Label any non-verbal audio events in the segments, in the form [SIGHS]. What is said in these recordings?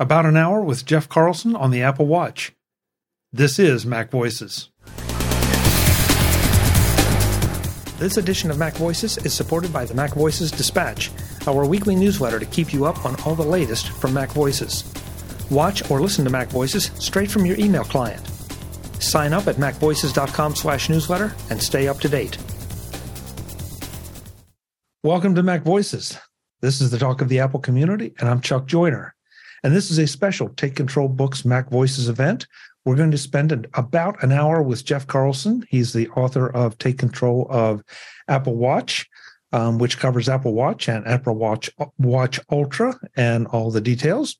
About an hour with Jeff Carlson on the Apple Watch. This is MacVoices. This edition of MacVoices is supported by the MacVoices Dispatch, our weekly newsletter to keep you up on all the latest from MacVoices. Watch or listen to MacVoices straight from your email client. Sign up at macvoices.com/newsletter and stay up to date. Welcome to Mac Voices. This is the talk of the Apple community, and I'm Chuck Joiner. And this is a special Take Control Books MacVoices event. We're going to spend an, about an hour with Jeff Carlson. He's the author of Take Control of Apple Watch, um, which covers Apple Watch and Apple Watch Watch Ultra and all the details.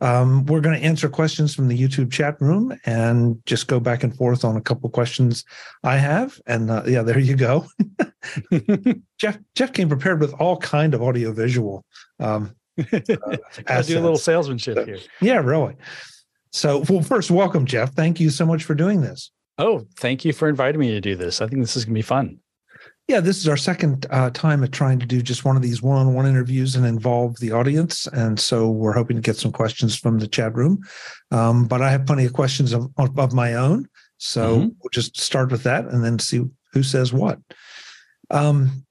Um, we're going to answer questions from the YouTube chat room and just go back and forth on a couple questions I have. And uh, yeah, there you go. [LAUGHS] [LAUGHS] Jeff Jeff came prepared with all kind of audio visual um, I do a little salesmanship here. Yeah, really. So, well, first, welcome, Jeff. Thank you so much for doing this. Oh, thank you for inviting me to do this. I think this is going to be fun. Yeah, this is our second uh, time at trying to do just one of these one-on-one interviews and involve the audience, and so we're hoping to get some questions from the chat room. Um, but I have plenty of questions of, of my own, so mm-hmm. we'll just start with that and then see who says what. Um,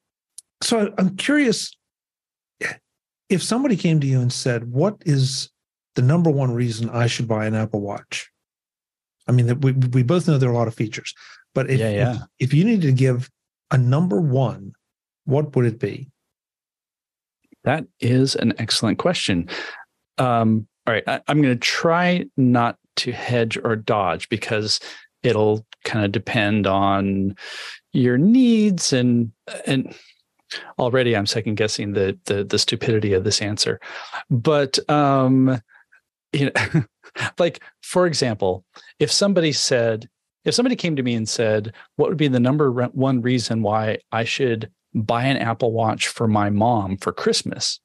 so I'm curious if somebody came to you and said, "What is the number one reason I should buy an Apple Watch?" I mean, we we both know there are a lot of features, but if, yeah, yeah. if, if you needed to give a number one, what would it be? That is an excellent question. Um, all right, I, I'm going to try not to hedge or dodge because it'll kind of depend on your needs and and already I'm second guessing the, the the stupidity of this answer. But um, you know, [LAUGHS] like for example, if somebody said, if somebody came to me and said, what would be the number one reason why I should buy an Apple Watch for my mom for Christmas?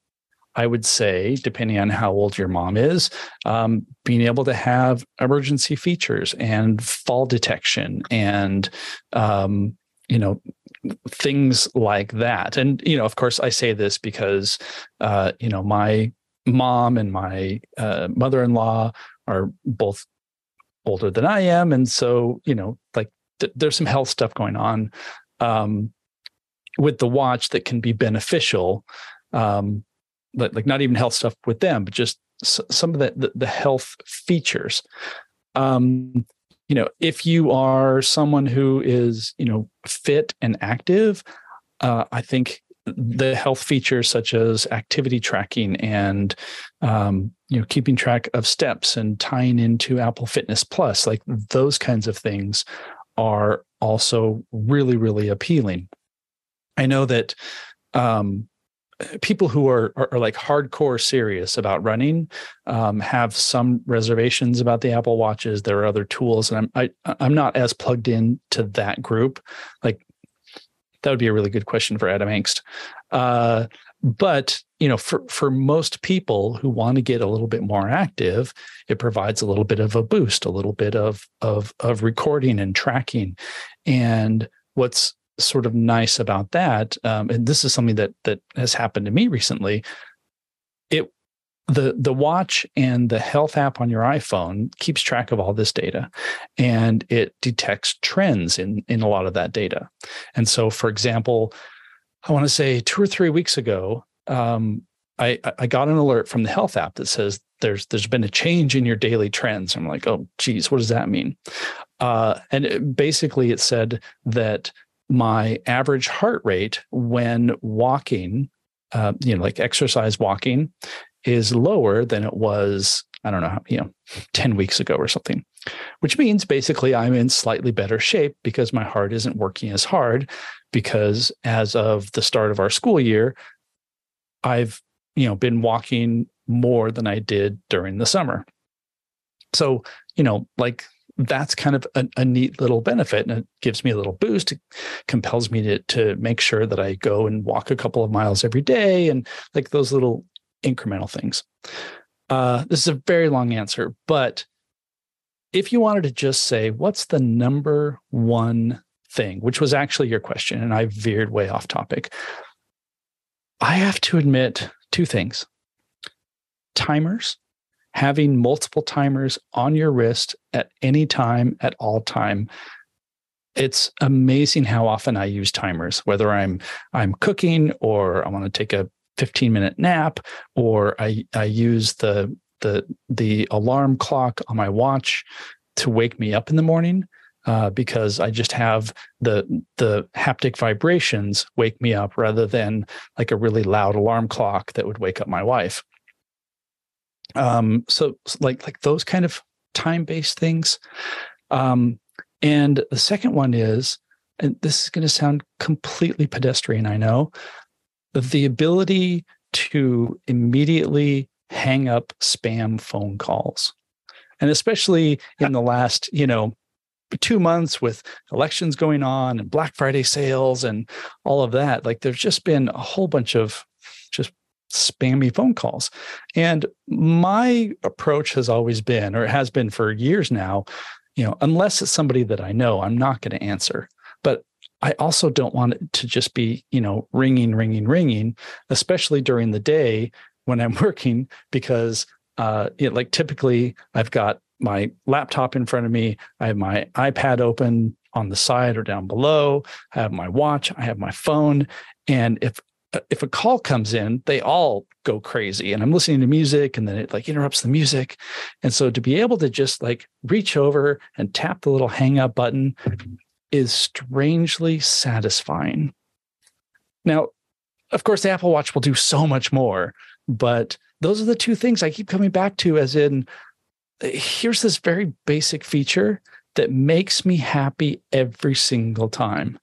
I would say, depending on how old your mom is, um, being able to have emergency features and fall detection and um, you know things like that. And you know of course i say this because uh you know my mom and my uh, mother-in-law are both older than i am. And so you know like th- there's some health stuff going on um with the watch that can be beneficial um like, like not even health stuff with them but just s- some of the, the the health features. Um you know if you are someone who is you know fit and active uh, i think the health features such as activity tracking and um, you know keeping track of steps and tying into apple fitness plus like those kinds of things are also really really appealing. I know that um, people who are, are, are like hardcore serious about running um, have some reservations about the Apple watches. There are other tools, and I'm I, I'm not as plugged in to that group. Like that would be a really good question for Adam Engst. Uh, but you know, for for most people who want to get a little bit more active, it provides a little bit of a boost, a little bit of of of recording and tracking. And what's sort of nice about that, um, and this is something that that has happened to me recently. It the the watch and the health app on your iPhone keeps track of all this data, and it detects trends in in a lot of that data. And so, for example, I want to say two or three weeks ago, um, I, I got an alert from the health app that says there's there's been a change in your daily trends. I'm like, oh, geez, what does that mean? Uh, and it, basically, it said that my average heart rate when walking, uh, you know, like exercise walking, is lower than it was, I don't know, you know, 10 weeks ago or something, which means basically I'm in slightly better shape because my heart isn't working as hard. Because as of the start of our school year, I've, you know, been walking more than I did during the summer. So, you know, like that's kind of a, a, neat little benefit and it gives me a little boost. It compels me to, to make sure that i go and walk a couple of miles every day and like those little incremental things. Uh, this is a very long answer but if you wanted to just say what's the number one thing which was actually your question and i veered way off topic i have to admit two things. Timers having multiple timers on your wrist at any time, at all time. It's amazing how often I use timers, whether I'm I'm cooking or I want to take a 15 minute nap, or I I use the the the alarm clock on my watch to wake me up in the morning uh, because I just have the the haptic vibrations wake me up rather than like a really loud alarm clock that would wake up my wife. Um, so like like those kind of time based things. Um, and the second one is, and this is going to sound completely pedestrian, I know, the ability to immediately hang up spam phone calls. And especially in the last, you know, two months with elections going on and Black Friday sales and all of that, like there's just been a whole bunch of spammy phone calls. And my approach has always been, or it has been for years now, you know, unless it's somebody that I know, I'm not going to answer. But I also don't want it to just be, you know, ringing, ringing, ringing, especially during the day when I'm [LAUGHS] working, because uh, it, like typically I've got my laptop in front of me, I have my iPad open on the side or down below, I have my watch, I have my phone, and if Uh, if a call comes in, they all go crazy. And I'm listening to music and then it like interrupts the music. And so to be able to just like reach over and tap the little hang up button is strangely satisfying. Now, of course, the Apple Watch will do so much more, but those are the two things I keep coming back to as in uh, here's this very basic feature that makes me happy every single time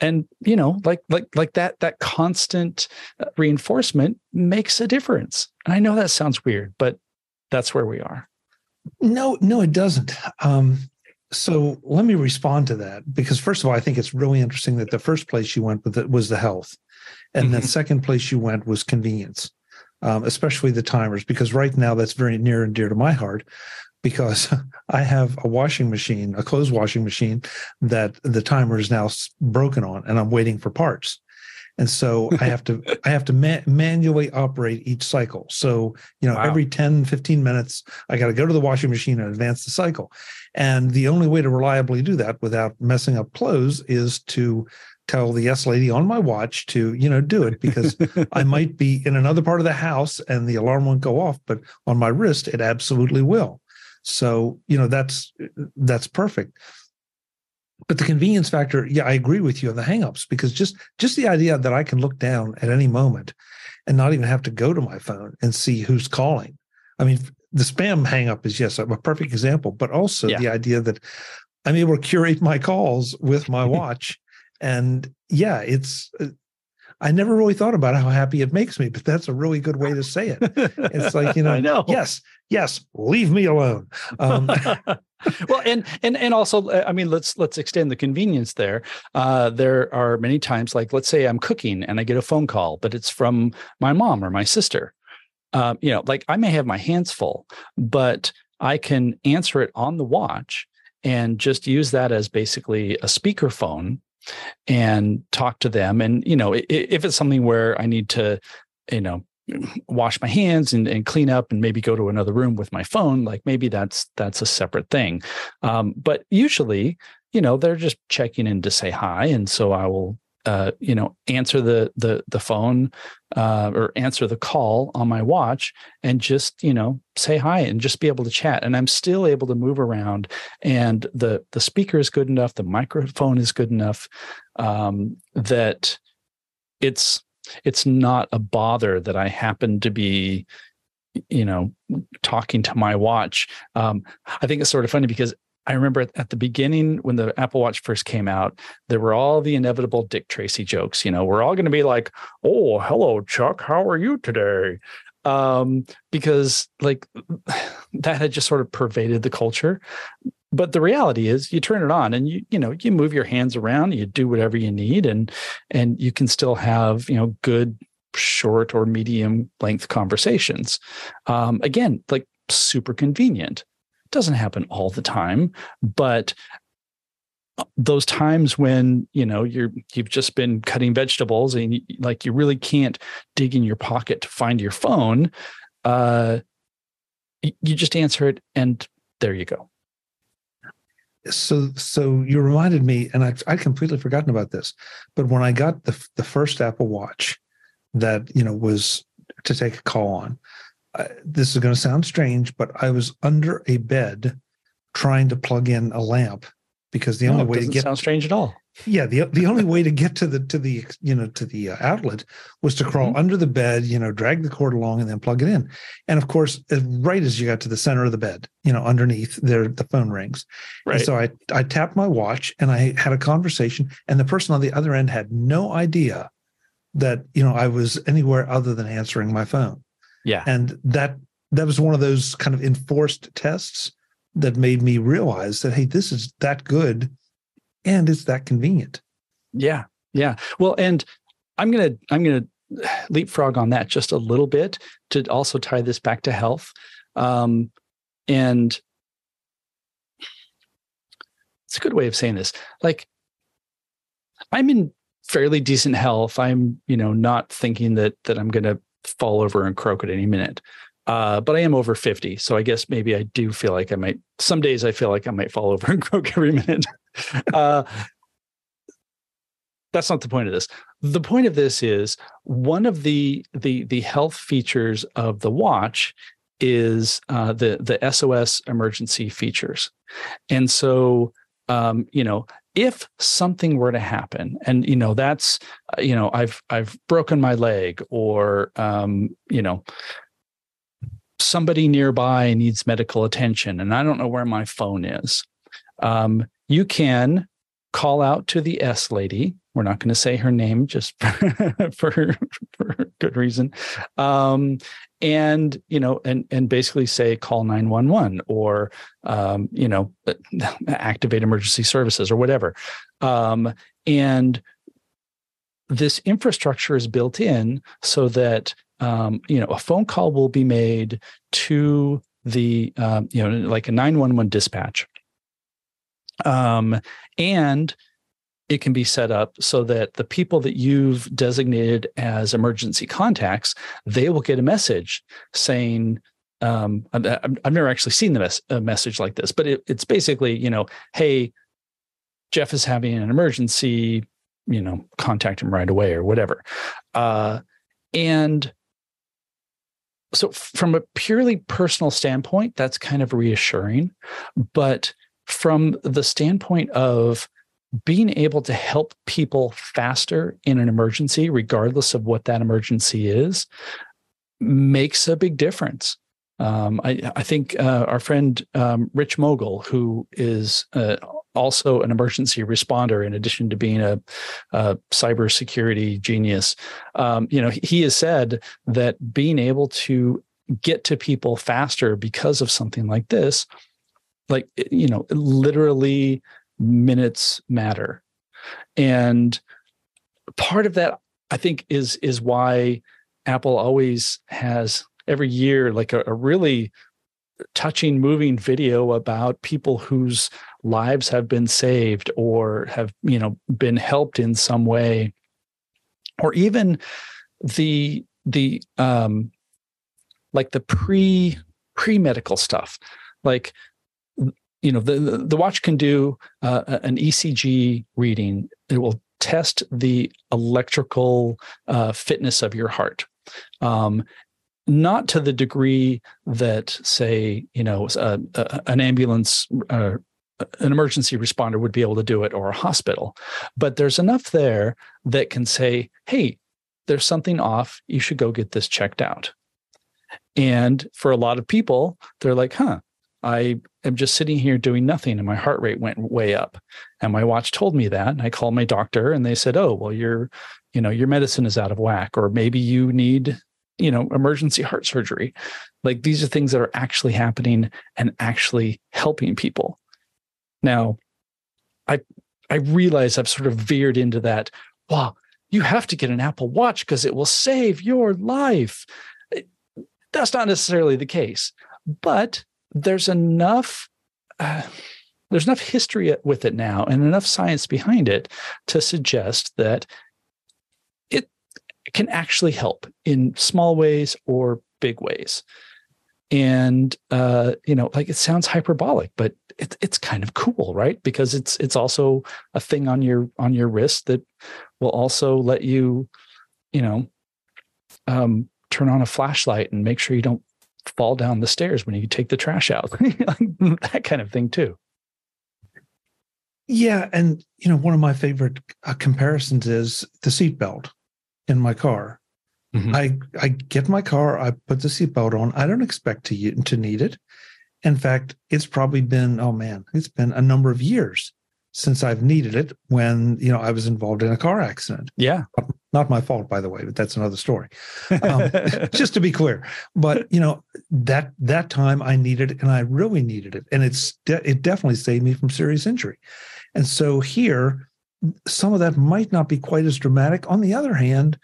and you know like like like that that constant uh, reinforcement makes a difference. And i know that sounds weird but that's where we are. No no it doesn't. Um so let me respond to that because first of all i think it's really interesting that the first place you went with it was the health and mm-hmm. the second place you went was convenience um, especially the timers because right now that's very near and dear to my heart because [LAUGHS] I have a washing machine, a clothes washing machine that the timer is now broken on, and I'm waiting for parts. And so I have to [LAUGHS] I have to ma- manually operate each cycle. So, you know, wow. every 10, 15 minutes, I got to go to the washing machine and advance the cycle. And the only way to reliably do that without messing up clothes is to tell the yes lady on my watch to, you know, do it because I might be in another part of the house and the alarm won't go off, but on my wrist, it absolutely will. So, you know, that's that's perfect. But the convenience factor, yeah, I agree with you on the hangups because just just the idea that I can look down at any moment and not even have to go to my phone and see who's calling. I mean, the spam hangup is yes, a perfect example, but also yeah. the idea that I'm able to curate my calls with my [LAUGHS] watch. and yeah, it's uh, I never really thought about how happy it makes me, but that's a really good way to say it. It's like, you [LAUGHS] know, know. yes, yes, leave me alone. Um, [LAUGHS] well, and and and also, uh, I mean, let's let's extend the convenience there. Uh, there are many times, like let's say I'm cooking and I get a phone call, but it's from my mom or my sister. Um, you know, like I may have my hands full, but I can answer it on the watch and just use that as basically a speakerphone and talk to them. And, you know, if it's something where I need to, you know, wash my hands and, and clean up and maybe go to another room with my phone, like maybe that's that's a separate thing. Um, but usually, you know, they're just checking in to say hi. And so I will uh, you know, answer the the the phone uh, or answer the call on my watch and just you know say hi and just be able to chat. And I'm still able to move around, and the the speaker is good enough, the microphone is good enough um, that it's it's not a bother that I happen to be you know talking to my watch um, i think it's sort of funny because I remember at the beginning when the Apple Watch first came out, there were all the inevitable Dick Tracy jokes. You know, we're all going to be like, "Oh, hello, Chuck. How are you today?" Um, because like [SIGHS] that had just sort of pervaded the culture. But the reality is, you turn it on and you you know you move your hands around, you do whatever you need, and and you can still have you know good short or medium length conversations. Um, again, like super convenient doesn't happen all the time, but uh, those times when you know you're you've just been cutting vegetables and you, like you really can't dig in your pocket to find your phone uh you just answer it and there you go. So so you reminded me and i i completely forgotten about this but when i got the the first apple watch that you know was to take a call on uh, this is going to sound strange but i was under a bed trying to plug in a lamp because the no, only way to get sound strange at all. Yeah the the only way to get to the to the [LAUGHS] you know to the uh, outlet was to crawl mm-hmm. under the bed you know drag the cord along and then plug it in. And of course right as you got to the center of the bed you know underneath there the phone rings. Right. and so i i tapped my watch and i had a conversation and the person on the other end had no idea that you know i was anywhere other than answering my phone yeah and that that was one of those kind of enforced tests that made me realize that hey this is that good and it's that convenient. Yeah. Yeah. Well, and I'm going to I'm going to leapfrog on that just a little bit to also tie this back to health. Um, and it's a good way of saying this. Like I'm in fairly decent health. I'm, you know, not thinking that that I'm going to fall over and croak at any minute. Uh, but I am over 50. So I guess maybe I do feel like I might, some days I feel like I might fall over [LAUGHS] and croak every minute. [LAUGHS] uh, that's not the point of this. The point of this is one of the the the health features of the watch is uh, the the SOS emergency features, and so um, you know if something were to happen, and you know that's uh, you know I've I've broken my leg, or um, you know somebody nearby needs medical attention, and I don't know where my phone is. Um, you can call out to the S lady. We're not going to say her name just [LAUGHS] for, for, for good reason. Um, and, you know, and, and basically say call 911 or, um, you know, [LAUGHS] activate emergency services or whatever. Um, and this infrastructure is built in so that, um, you know, a phone call will be made to the, um, you know, like a 911 dispatch um, and it can be set up so that the people that you've designated as emergency contacts they will get a message saying um, I've, never actually seen the mes- a message like this but it, it's basically you know hey jeff is having an emergency you know contact him right away or whatever. Uh, and so from a purely personal standpoint that's kind of reassuring but from the standpoint of being able to help people faster in an emergency, regardless of what that emergency is, makes a big difference. Um, I, I, think uh, our friend um, Rich Mogull, who is uh, also an emergency responder, in addition to being a, a cybersecurity genius, um, you know, he has said that being able to get to people faster because of something like this like you know literally minutes matter. And part of that i think is is why apple always has every year like a, a really touching moving video about people whose lives have been saved or have you know been helped in some way. Or even the the um like the pre pre medical stuff. Like you know the the watch can do uh, an ECG reading. It will test the electrical uh, fitness of your heart. Um, not to the degree that, say, you know, uh, uh an ambulance, uh, an emergency responder would be able to do it, or a hospital, but there's enough there that can say, "Hey, there's something off. You should go get this checked out." And for a lot of people, they're like, "Huh, I am just sitting here doing nothing and my heart rate went way up. And my watch told me that. And I called my doctor and they said, Oh, well, your, you know, your medicine is out of whack, or maybe you need, you know, emergency heart surgery. Like these are things that are actually happening and actually helping people. Now, I I realize I've sort of veered into that, wow, you have to get an Apple Watch because it will save your life. That's not necessarily the case. But there's enough uh, there's enough history with it now and enough science behind it to suggest that it can actually help in small ways or big ways. and uh, you know, like it sounds hyperbolic, but it's it's kind of cool, right? Because it's it's also a thing on your on your wrist that will also let you, you know, um, turn on a flashlight and make sure you don't fall down the stairs when you take the trash out, [LAUGHS] that kind of thing too. Yeah, and you know, one of my favorite uh, comparisons is the seatbelt in my car. Mm-hmm. I I get my car, I put the seatbelt on. I don't expect to to need it. In fact, it's probably been oh man, it's been a number of years since I've needed it when you know I was involved in a car accident. Yeah, not my fault, by the way, but that's another story. Um, [LAUGHS] just to be clear, but you know that that time I needed it, and I really needed it, and it's de- it definitely saved me from serious injury. And so here, some of that might not be quite as dramatic. On the other hand,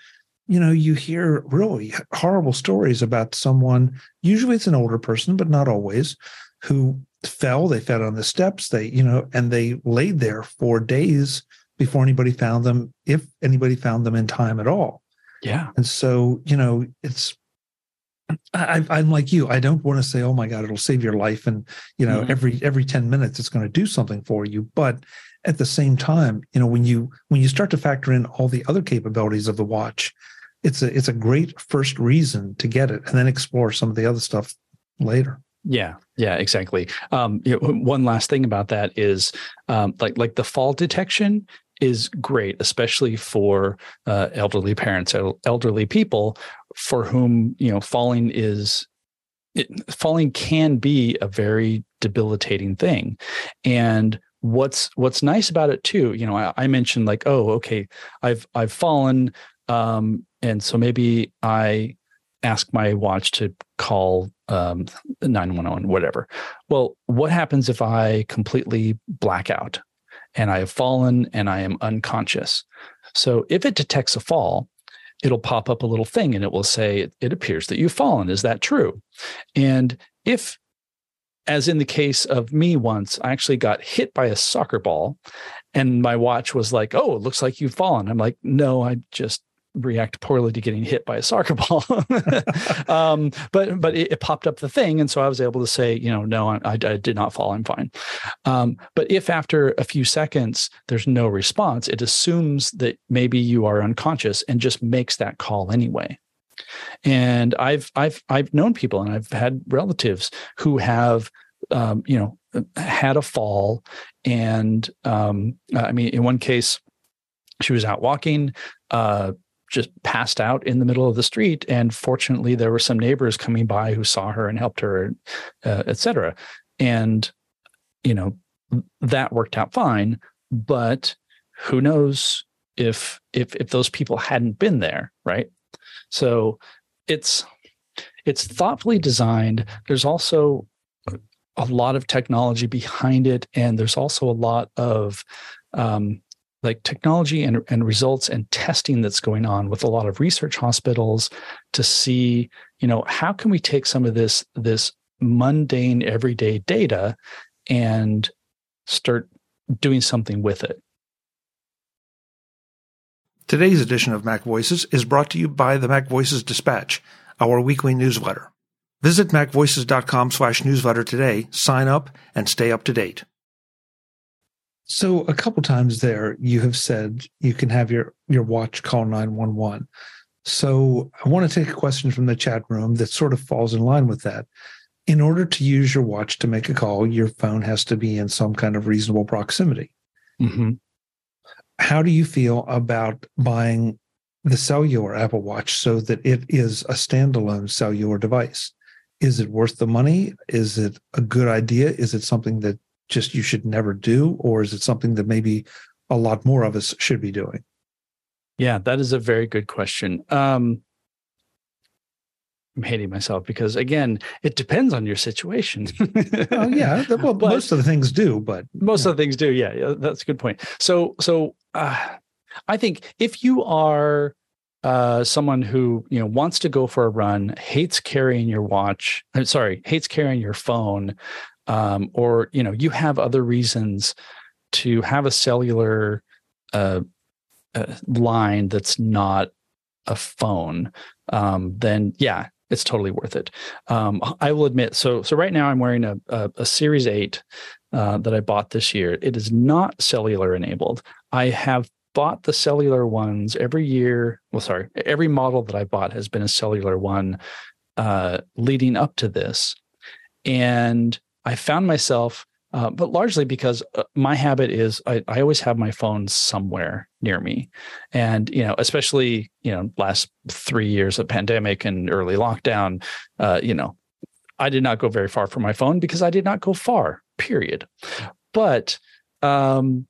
you know, you hear really horrible stories about someone, usually it's an older person, but not always, who fell, they fell on the steps, they, you know, and they laid there for days before anybody found them, if anybody found them in time at all. Yeah. And so, you know, it's I, am like you. I don't want to say, "Oh my God, it'll save your life," and you know, mm-hmm. every every ten minutes it's going to do something for you. But at the same time, you know, when you when you start to factor in all the other capabilities of the watch, it's a it's a great first reason to get it, and then explore some of the other stuff later. Yeah, yeah, exactly. Um, you know, one last thing about that is um, like like the fall detection is great, especially for uh, elderly parents, elderly people for whom you know falling is it, falling can be a very debilitating thing, and what's what's nice about it too you know I, I, mentioned like oh okay i've i've fallen um and so maybe i ask my watch to call um 911 whatever. Well what happens if i completely black out and I have fallen and I am unconscious. So if it detects a fall, it'll pop up a little thing and it will say, It appears that you've fallen. Is that true? And if, as in the case of me once, I actually got hit by a soccer ball and my watch was like, Oh, it looks like you've fallen. I'm like, No, I just react poorly to getting hit by a soccer [LAUGHS] ball. [LAUGHS] um, but but it, it, popped up the thing, and so I was able to say, you know, no, I, I did not fall. I'm fine. Um, but if after a few seconds there's no response, it assumes that maybe you are unconscious and just makes that call anyway. And I've I've I've known people and I've had relatives who have um, you know had a fall, and um, I mean, in one case, she was out walking. Uh, just passed out in the middle of the street. And fortunately, there were some neighbors coming by who saw her and helped her, uh, et cetera. And, you know, that worked out fine. But who knows if if if those people hadn't been there, right? So it's it's thoughtfully designed. There's also a lot of technology behind it, and there's also a lot of um, like technology and, and results and testing that's going on with a lot of research hospitals to see you know how can we take some of this this mundane everyday data and start doing something with it? Today's edition of MacVoices is brought to you by the MacVoices dispatch our weekly newsletter. Visit macvoices.com slash newsletter today sign up and stay up to date so a couple times there, you have said you can have your your watch call nine one one. So I want to take a question from the chat room that sort of falls in line with that. In order to use your watch to make a call, your phone has to be in some kind of reasonable proximity. Mm-hmm. How do you feel about buying the cellular Apple Watch so that it is a standalone cellular device? Is it worth the money? Is it a good idea? Is it something that just you should never do? Or is it something that maybe a lot more of us should be doing? Yeah, that is a very good question. Um, I'm hating myself because again, it depends on your situation. oh yeah, well, [LAUGHS] but most of the things do, but most yeah. of the things do. Yeah, that's a good point. So, so uh, I think if you are uh, someone who you know wants to go for a run, hates carrying your watch, uh, sorry, hates carrying your phone, um, or you know you have other reasons to have a cellular uh, uh, line that's not a phone, um, then yeah, it's totally worth it. Um, I will admit. So so right now I'm wearing a a, a Series Eight uh, that I bought this year. It is not cellular enabled. I have bought the cellular ones every year. Well, sorry, every model that I bought has been a cellular one uh, leading up to this, and I found myself. Uh, but largely because uh, my habit is I, I always have my phone somewhere near me and you know especially you know last three years of pandemic and early lockdown uh, you know i did not go very far from my phone because i did not go far period but um,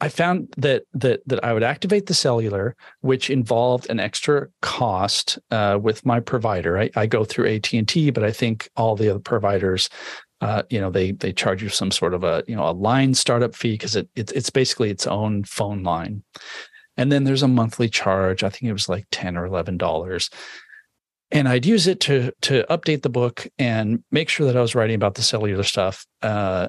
I found that that that I would activate the cellular, which involved an extra cost uh, with my provider. I, I go through AT and T, but I think all the other providers, uh, you know, they they charge you some sort of a you know a line startup fee because it, it it's basically its own phone line, and then there's a monthly charge. I think it was like ten or eleven dollars, and I'd use it to to update the book and make sure that I was writing about the cellular stuff. Uh,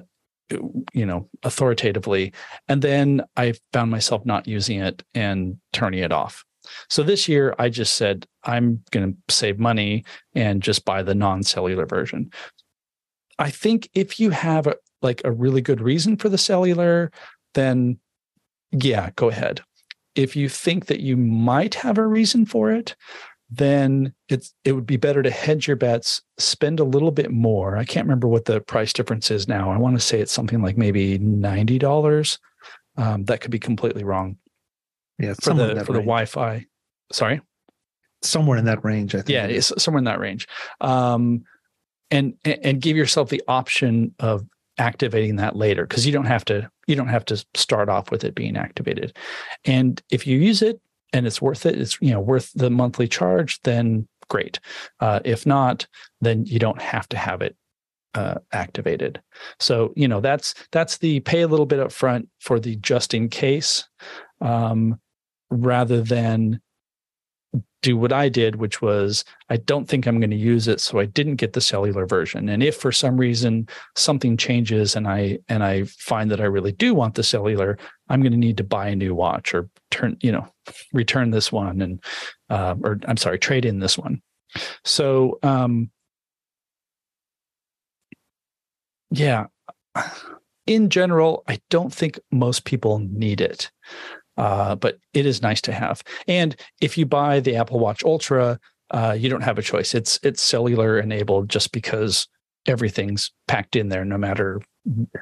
you know authoritatively. And then i found myself not using it and turning it off. So this year i just said i'm going to save money and just buy the non-cellular version. I think if you have a, like a really good reason for the cellular then yeah go ahead. If you think that you might have a reason for it then it's it would be better to hedge your bets, spend a little bit more. I can't remember what the price difference is now. I want to say it's something like maybe ninety dollars. Um, that could be completely wrong. Yeah, for the for range. the Wi-Fi. Sorry, somewhere in that range. I think. Yeah, it's somewhere in that range. Um, and and give yourself the option of activating that later because you don't have to you don't have to start off with it being activated. And if you use it and it's worth it, it's you know worth the monthly charge, then great. Uh, if not, then you don't have to have it uh, activated. So you know that's that's the pay a little bit up front for the just in case, um, rather than do what I did, which was I don't think I'm going to use it, so I didn't get the cellular version. And if for some reason something changes and I and I find that I really do want the cellular, I'm going to need to buy a new watch or turn, you know, return this one and uh, or I'm sorry, trade in this one. So um, yeah, in general, I don't think most people need it. Uh, but it is nice to have. And if you buy the Apple Watch Ultra, uh, you don't have a choice. It's it's cellular enabled just because everything's packed in there. No matter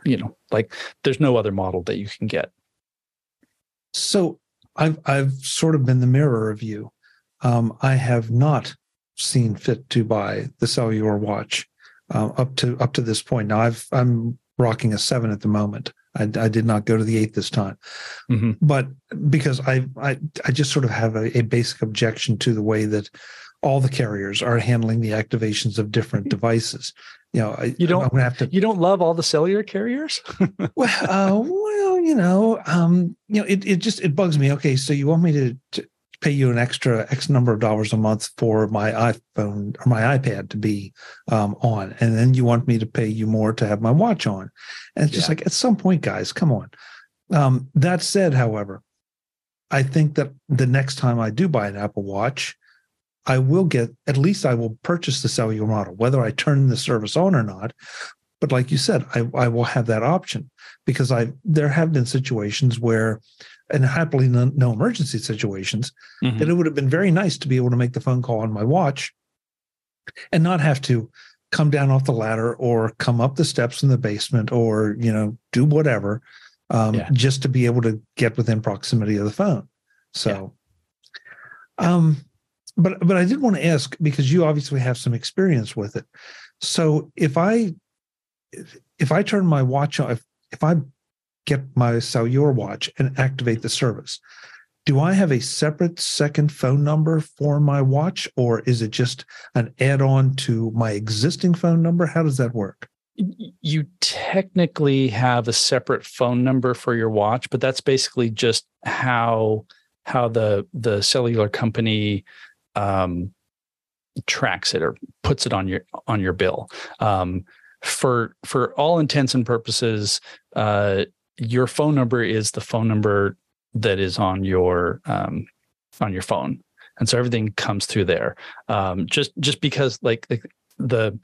you know, like there's no other model that you can get. So I've I've sort of been the mirror of you. Um, I have not seen fit to buy the cellular watch uh, up to up to this point. Now I've I'm rocking a seven at the moment. I, I did not go to the eight this time, mm-hmm. but because I, I I just sort of have a, a basic objection to the way that all the carriers are handling the activations of different [LAUGHS] devices. You know, I, you don't have to. You don't love all the cellular carriers. [LAUGHS] well, uh, well, you know, um, you know, it, it just it bugs me. Okay, so you want me to, to pay you an extra X number of dollars a month for my iPhone or my iPad to be um, on, and then you want me to pay you more to have my watch on, and it's just yeah. like at some point, guys, come on. Um, that said, however, I think that the next time I do buy an Apple Watch, I will get at least I will purchase the cellular model, whether I turn the service on or not. But like you said, I, I will have that option because I there have been situations where and happily no, no emergency situations, mm-hmm. that it would have been very nice to be able to make the phone call on my watch and not have to come down off the ladder or come up the steps in the basement or you know do whatever um, yeah. just to be able to get within proximity of the phone. So, yeah. um, but but I did want to ask because you obviously have some experience with it. So if I if, I turn my watch on, if if I get my cellular watch and activate the service. Do I have a separate second phone number for my watch, or is it just an add on to my existing phone number? How does that work? You technically have a separate phone number for your watch, but that's basically just how how the the cellular company um, tracks it or puts it on your on your bill. Um, for for all intents and purposes, uh, your phone number is the phone number that is on your um, on your phone and so everything comes through there. Um, just just because like the, the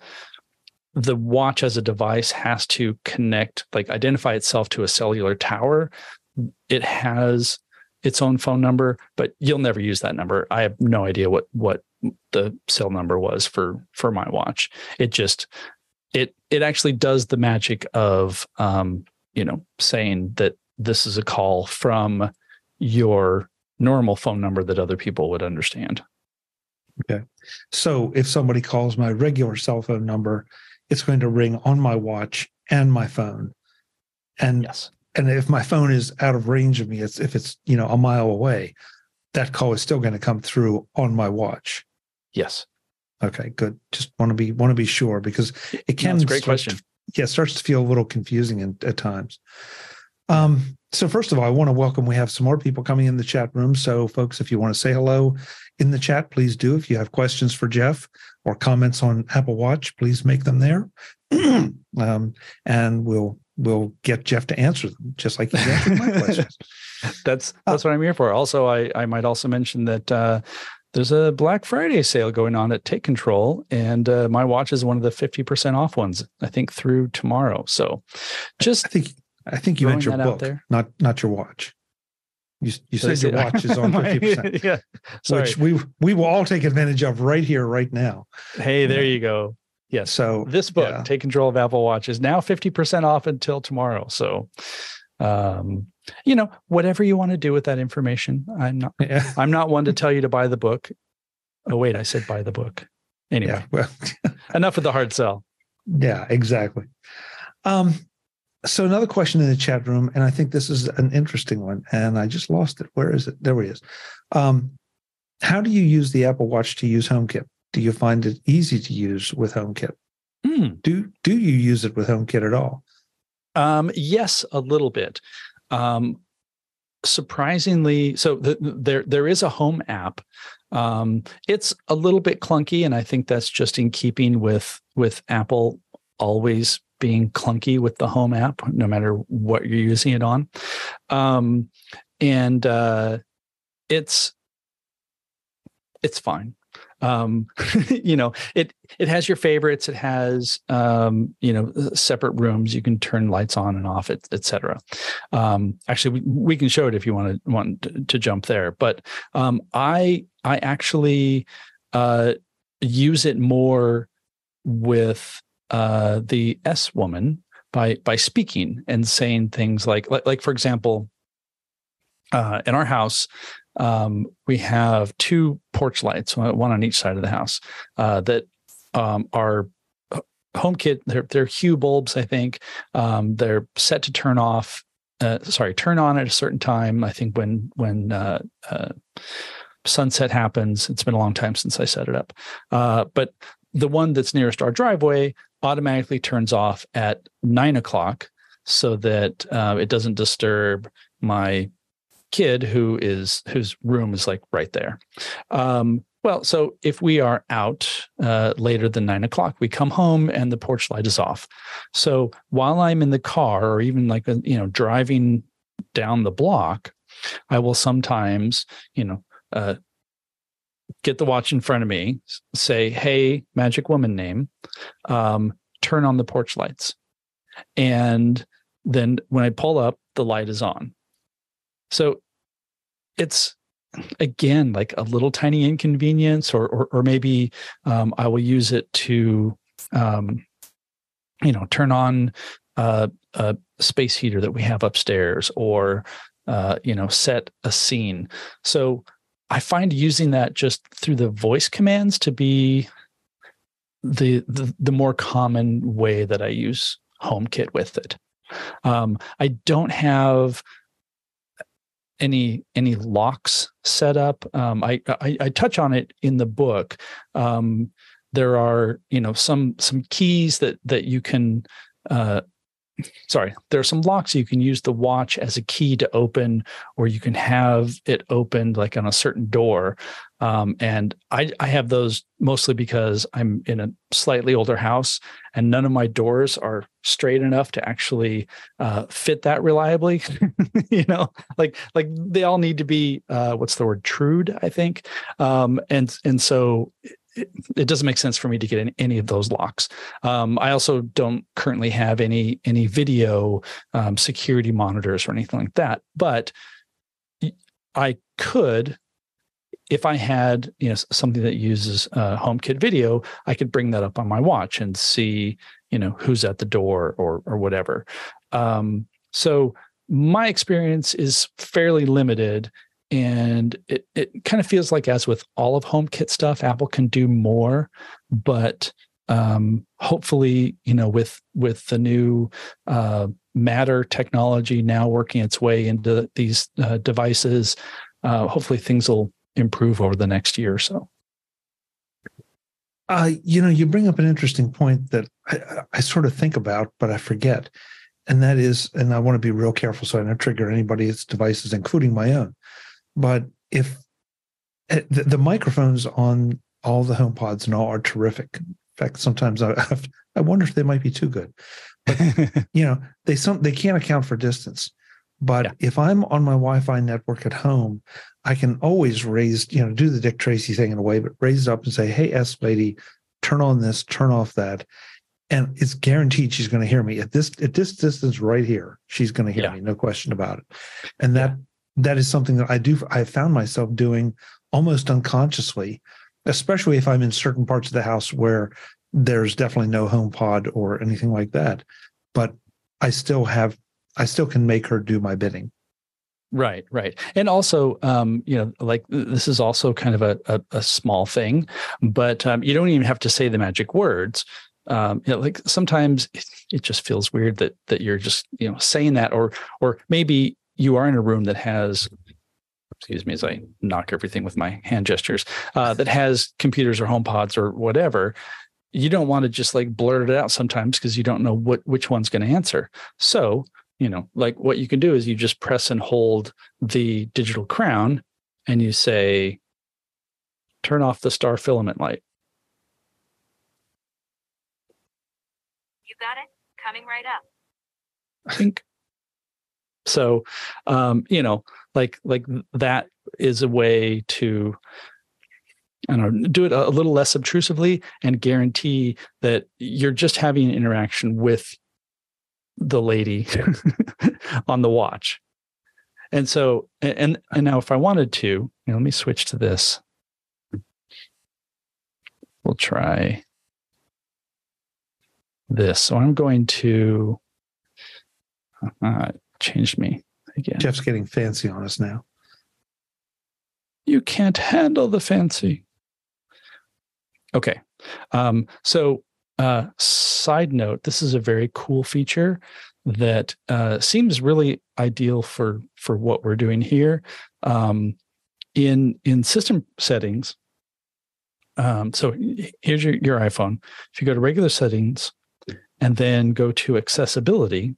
the watch as a device has to connect, like identify itself to a cellular tower. It has its own phone number, but you'll never use that number. I have no idea what what the cell number was for for my watch. It just it it actually does the magic of um, you know saying that this is a call from your normal phone number that other people would understand. Okay. So if somebody calls my regular cell phone number, it's going to ring on my watch and my phone. And yes. And if my phone is out of range of me, it's if it's, you know, a mile away, that call is still going to come through on my watch. Yes. Okay, good. Just want to be want to be sure because it can. A great question. To, yeah, it starts to feel a little confusing in, at times. Um, so first of all, I want to welcome. We have some more people coming in the chat room. So, folks, if you want to say hello in the chat, please do. If you have questions for Jeff or comments on Apple Watch, please make them there, [CLEARS THROAT] um, and we'll we'll get Jeff to answer them, just like he answered my questions. that's [LAUGHS] that's uh, what I'm here for. Also, I I might also mention that uh, there's a Black Friday sale going on at Take Control, and uh, my watch is one of the 50% off ones. I think through tomorrow. So, just I think I think you meant your book, not not your watch. You, you said your watch is [LAUGHS] on 50%. [LAUGHS] yeah. Sorry. Which we we will all take advantage of right here, right now. Hey, there you go. Yes. So this book, yeah. Take Control of Apple Watch, is now 50% off until tomorrow. So um, you know, whatever you want to do with that information. I'm not yeah. [LAUGHS] I'm not one to tell you to buy the book. Oh, wait, I said buy the book. Anyway, yeah, well, [LAUGHS] enough of the hard sell. Yeah, exactly. Um, so another question in the chat room, and I think this is an interesting one, and I just lost it. Where is it? There he is. Um, how do you use the Apple Watch to use HomeKit? Do you find it easy to use with HomeKit? Mm. Do do you use it with HomeKit at all? Um, yes, a little bit. Um, surprisingly, so the, there there is a home app. Um, it's a little bit clunky, and I think that's just in keeping with with Apple always being clunky with the home app, no matter what you're using it on. Um, and uh, it's it's fine um, [LAUGHS] you know it it has your favorites it has um, you know separate rooms you can turn lights on and off etc et um, actually we, we, can show it if you want to want to, jump there but um, i i actually uh, use it more with uh, the s woman by by speaking and saying things like like, like for example uh, in our house um, we have two porch lights, one on each side of the house, uh, that um, are uh, HomeKit. They're they're Hue bulbs, I think. Um, they're set to turn off. Uh, sorry, turn on at a certain time. I think when when uh, uh sunset happens. It's been a long time since I set it up, uh, but the one that's nearest our driveway automatically turns off at nine o'clock, so that it doesn't disturb my kid who is whose room is like right there. Um, well, so if we are out uh, later than nine o'clock, we come home and the porch light is off. So while I'm in the car or even like uh, you know driving down the block, I will sometimes you know uh, get the watch in front of me, say, "Hey, magic woman name," um, turn on the porch lights, and then when I pull up, the light is on. So it's again like a little tiny inconvenience, or or, or maybe um, I will use it to um, you know turn on a space heater that we have upstairs, or uh, you know set a scene. So I find using that just through the voice commands to be the, the, the more common way that I use HomeKit with it. Um, I don't have any any locks set up. Um, I, I, I touch on it in the book. Um, there are you know some some keys that that you can uh, sorry, there are some locks you can use the watch as a key to open, or you can have it opened like on a certain door. Um, and I, I have those mostly because I'm in a slightly older house and none of my doors are straight enough to actually uh, fit that reliably. [LAUGHS] you know, like like they all need to be uh, what's the word trued, I think. Um, and and so it, doesn't make sense for me to get in any of those locks. Um, I also don't currently have any any video um, security monitors or anything like that. But I could, if I had you know something that uses uh, HomeKit video, I could bring that up on my watch and see you know who's at the door or or whatever. Um, so my experience is fairly limited and it, it kind of feels like as with all of HomeKit stuff, Apple can do more, but um, hopefully, you know, with with the new uh, Matter technology now working its way into these uh, devices, uh, hopefully things will improve over the next year or so. Uh, you know, you bring up an interesting point that I, I, sort of think about, but I forget. And that is, and I want to be real careful so I don't trigger anybody's devices, including my own. But if eh, the, the microphones on all the HomePods and all are terrific. In fact, sometimes [LAUGHS] I I wonder if they might be too good. But, [LAUGHS] you know, they some they can't account for distance. But yeah. if I'm on my Wi-Fi network at home, I can always raise, you know, do the Dick Tracy thing in a way, but raise it up and say, "Hey, S lady, turn on this, turn off that," and it's guaranteed she's going to hear me at this at this distance right here. She's going to hear yeah. me, no question about it. And that that is something that I do. I found myself doing almost unconsciously, especially if I'm in certain parts of the house where there's definitely no HomePod or anything like that. But I still have, I still can make her do my bidding. Right, right, and also, um, you know, like this is also kind of a a, a small thing, but um, you don't even have to say the magic words. Um, you know, like sometimes it, it just feels weird that that you're just you know saying that, or or maybe you are in a room that has excuse me as I knock everything with my hand gestures, uh, that has computers or HomePods or whatever, you don't want to just like blurt it out sometimes because you don't know what which one's going to answer. So, you know, like what you can do is you just press and hold the digital crown and you say, turn off the star filament light. You got it? Coming right up. I think so, um, you know, like like that is a way to I don't know, do it a little less obtrusively and guarantee that you're just having an interaction with the lady [LAUGHS] on the watch. And so, and and now if I wanted to, you know, let me switch to this. We'll try this. So I'm going to uh, changed me again. Jeff's getting fancy on us now. You can't handle the fancy. Okay. Um, so, uh, side note, this is a very cool feature that uh, seems really ideal for for what we're doing here. Um, in in system settings, um, so here's your, your iPhone. If you go to regular settings and then go to accessibility,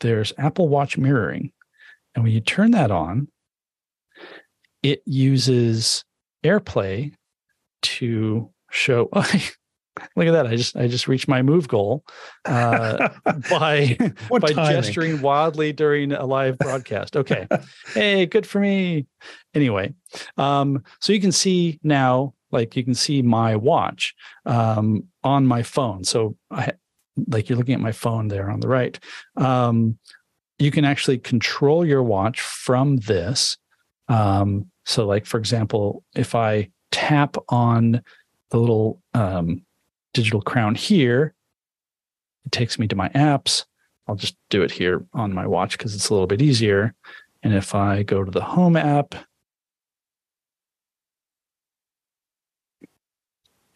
there's Apple Watch mirroring. And when you turn that on, it uses AirPlay to show. [LAUGHS] look at that! I just I just reached my move goal uh, [LAUGHS] by [LAUGHS] by timing. gesturing wildly during a live broadcast. Okay, hey, good for me. Anyway, um, so you can see now, like you can see my watch um, on my phone. So I like you're looking at my phone there on the right, um, you can actually control your watch from this. Um, so, like for example, if I tap on the little um, digital crown here, it takes me to my apps. I'll just do it here on my watch because it's a little bit easier. And if I go to the home app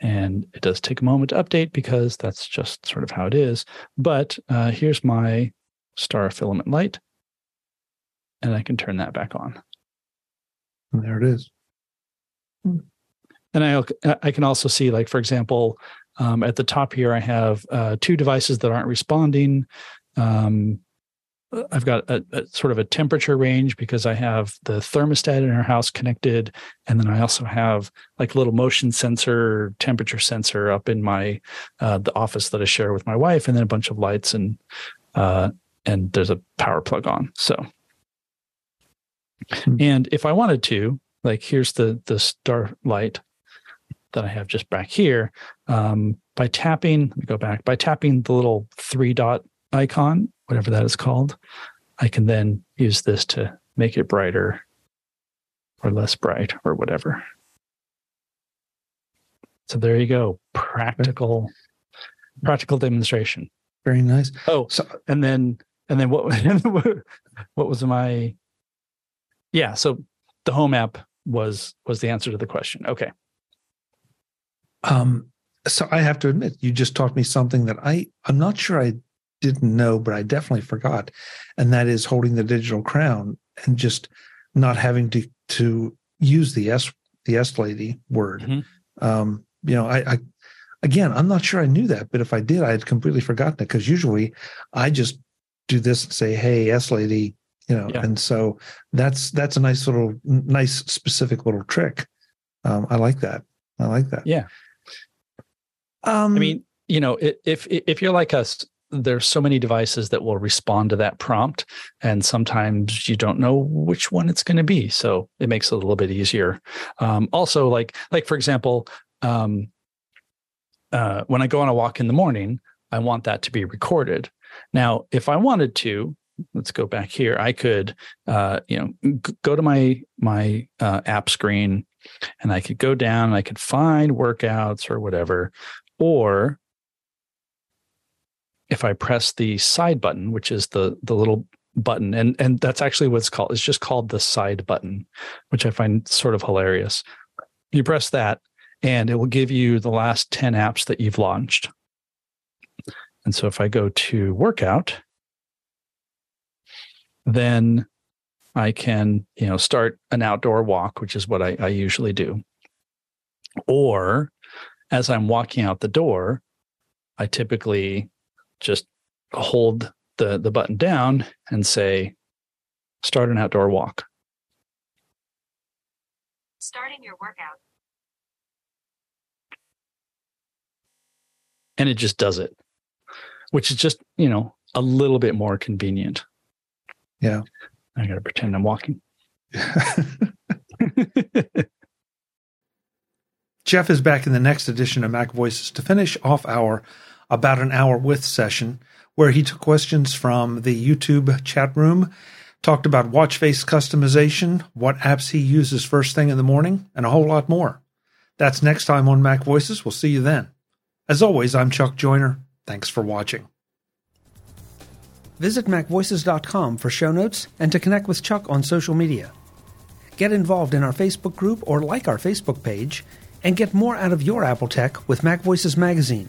And it does take a moment to update because that's just sort of how it is. But uh, here's my star filament light. And I can turn that back on. And there it is. And I, I can also see, like, for example, um, at the top here, I have uh, two devices that aren't responding. um, I've got a, a, sort of a temperature range because I have the thermostat in our house connected, and then I also have like a little motion sensor, temperature sensor up in my uh, the office that I share with my wife, and then a bunch of lights and uh, and there's a power plug on. So, hmm. and if I wanted to, like here's the the star light that I have just back here. Um, by tapping, let me go back. By tapping the little three dot icon, whatever that is called, I can then use this to make it brighter or less bright or whatever. So there you go. Practical, practical demonstration. Very nice. Oh, so and then [LAUGHS] and then what what was my yeah, so the home app was was the answer to the question. Okay. Um so I have to admit you just taught me something that I I'm not sure I didn't know, but I definitely forgot. And that is holding the digital crown and just not having to to use the S the S lady word. Mm-hmm. Um, you know, I, I again I'm not sure I knew that, but if I did, I had completely forgotten it because usually I just do this and say, Hey, S lady, you know, yeah. and so that's that's a nice little nice specific little trick. Um, I like that. I like that. Yeah. Um, I mean, you know, if if you're like us, there's so many devices that will respond to that prompt and sometimes you don't know which one it's going to be so it makes it a little bit easier. Um, also like like for example um, uh, when i go on a walk in the morning i want that to be recorded. Now if i wanted to let's go back here i could uh, you know g- go to my my uh, app screen and i could go down and i could find workouts or whatever or if I press the side button, which is the the little button, and and that's actually what's called. It's just called the side button, which I find sort of hilarious. You press that, and it will give you the last ten apps that you've launched. And so if I go to workout, then I can, you know, start an outdoor walk, which is what I, I usually do. Or as I'm walking out the door, I typically just hold the, the button down and say, start an outdoor walk. Starting your workout. And it just does it, which is just, you know, a little bit more convenient. Yeah. I got to pretend I'm walking. [LAUGHS] Jeff is back in the next edition of MacVoices to finish off our about an hour with session where he took questions from the YouTube chat room, talked about watch face customization, what apps he uses first thing in the morning, and a whole lot more. That's next time on MacVoices. We'll see you then. As always, I'm Chuck Joiner. Thanks for watching. Visit MacVoices.com for show notes and to connect with Chuck on social media. Get involved in our Facebook group or like our Facebook page, and get more out of your Apple tech with MacVoices Magazine